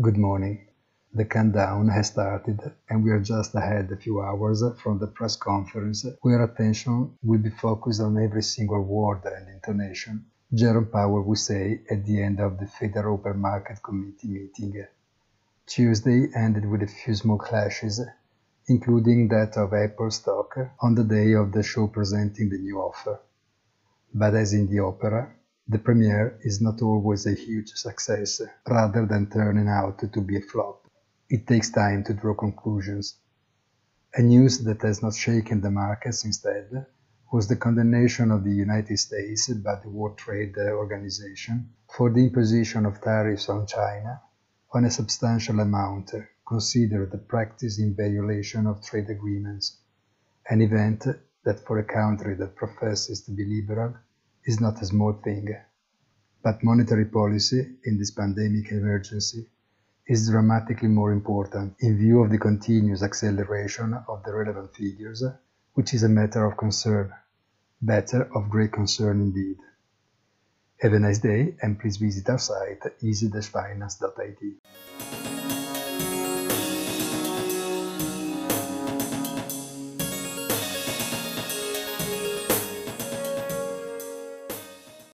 Good morning. The countdown has started and we are just ahead a few hours from the press conference where attention will be focused on every single word and intonation Jerome Powell will say at the end of the Federal Open Market Committee meeting. Tuesday ended with a few small clashes, including that of Apple stock on the day of the show presenting the new offer. But as in the opera, the premiere is not always a huge success, rather than turning out to be a flop. It takes time to draw conclusions. A news that has not shaken the markets instead was the condemnation of the United States by the World Trade Organization for the imposition of tariffs on China on a substantial amount considered a practice in violation of trade agreements, an event that for a country that professes to be liberal is not a small thing. But monetary policy in this pandemic emergency is dramatically more important in view of the continuous acceleration of the relevant figures, which is a matter of concern, better of great concern indeed. Have a nice day and please visit our site easy-finance.it.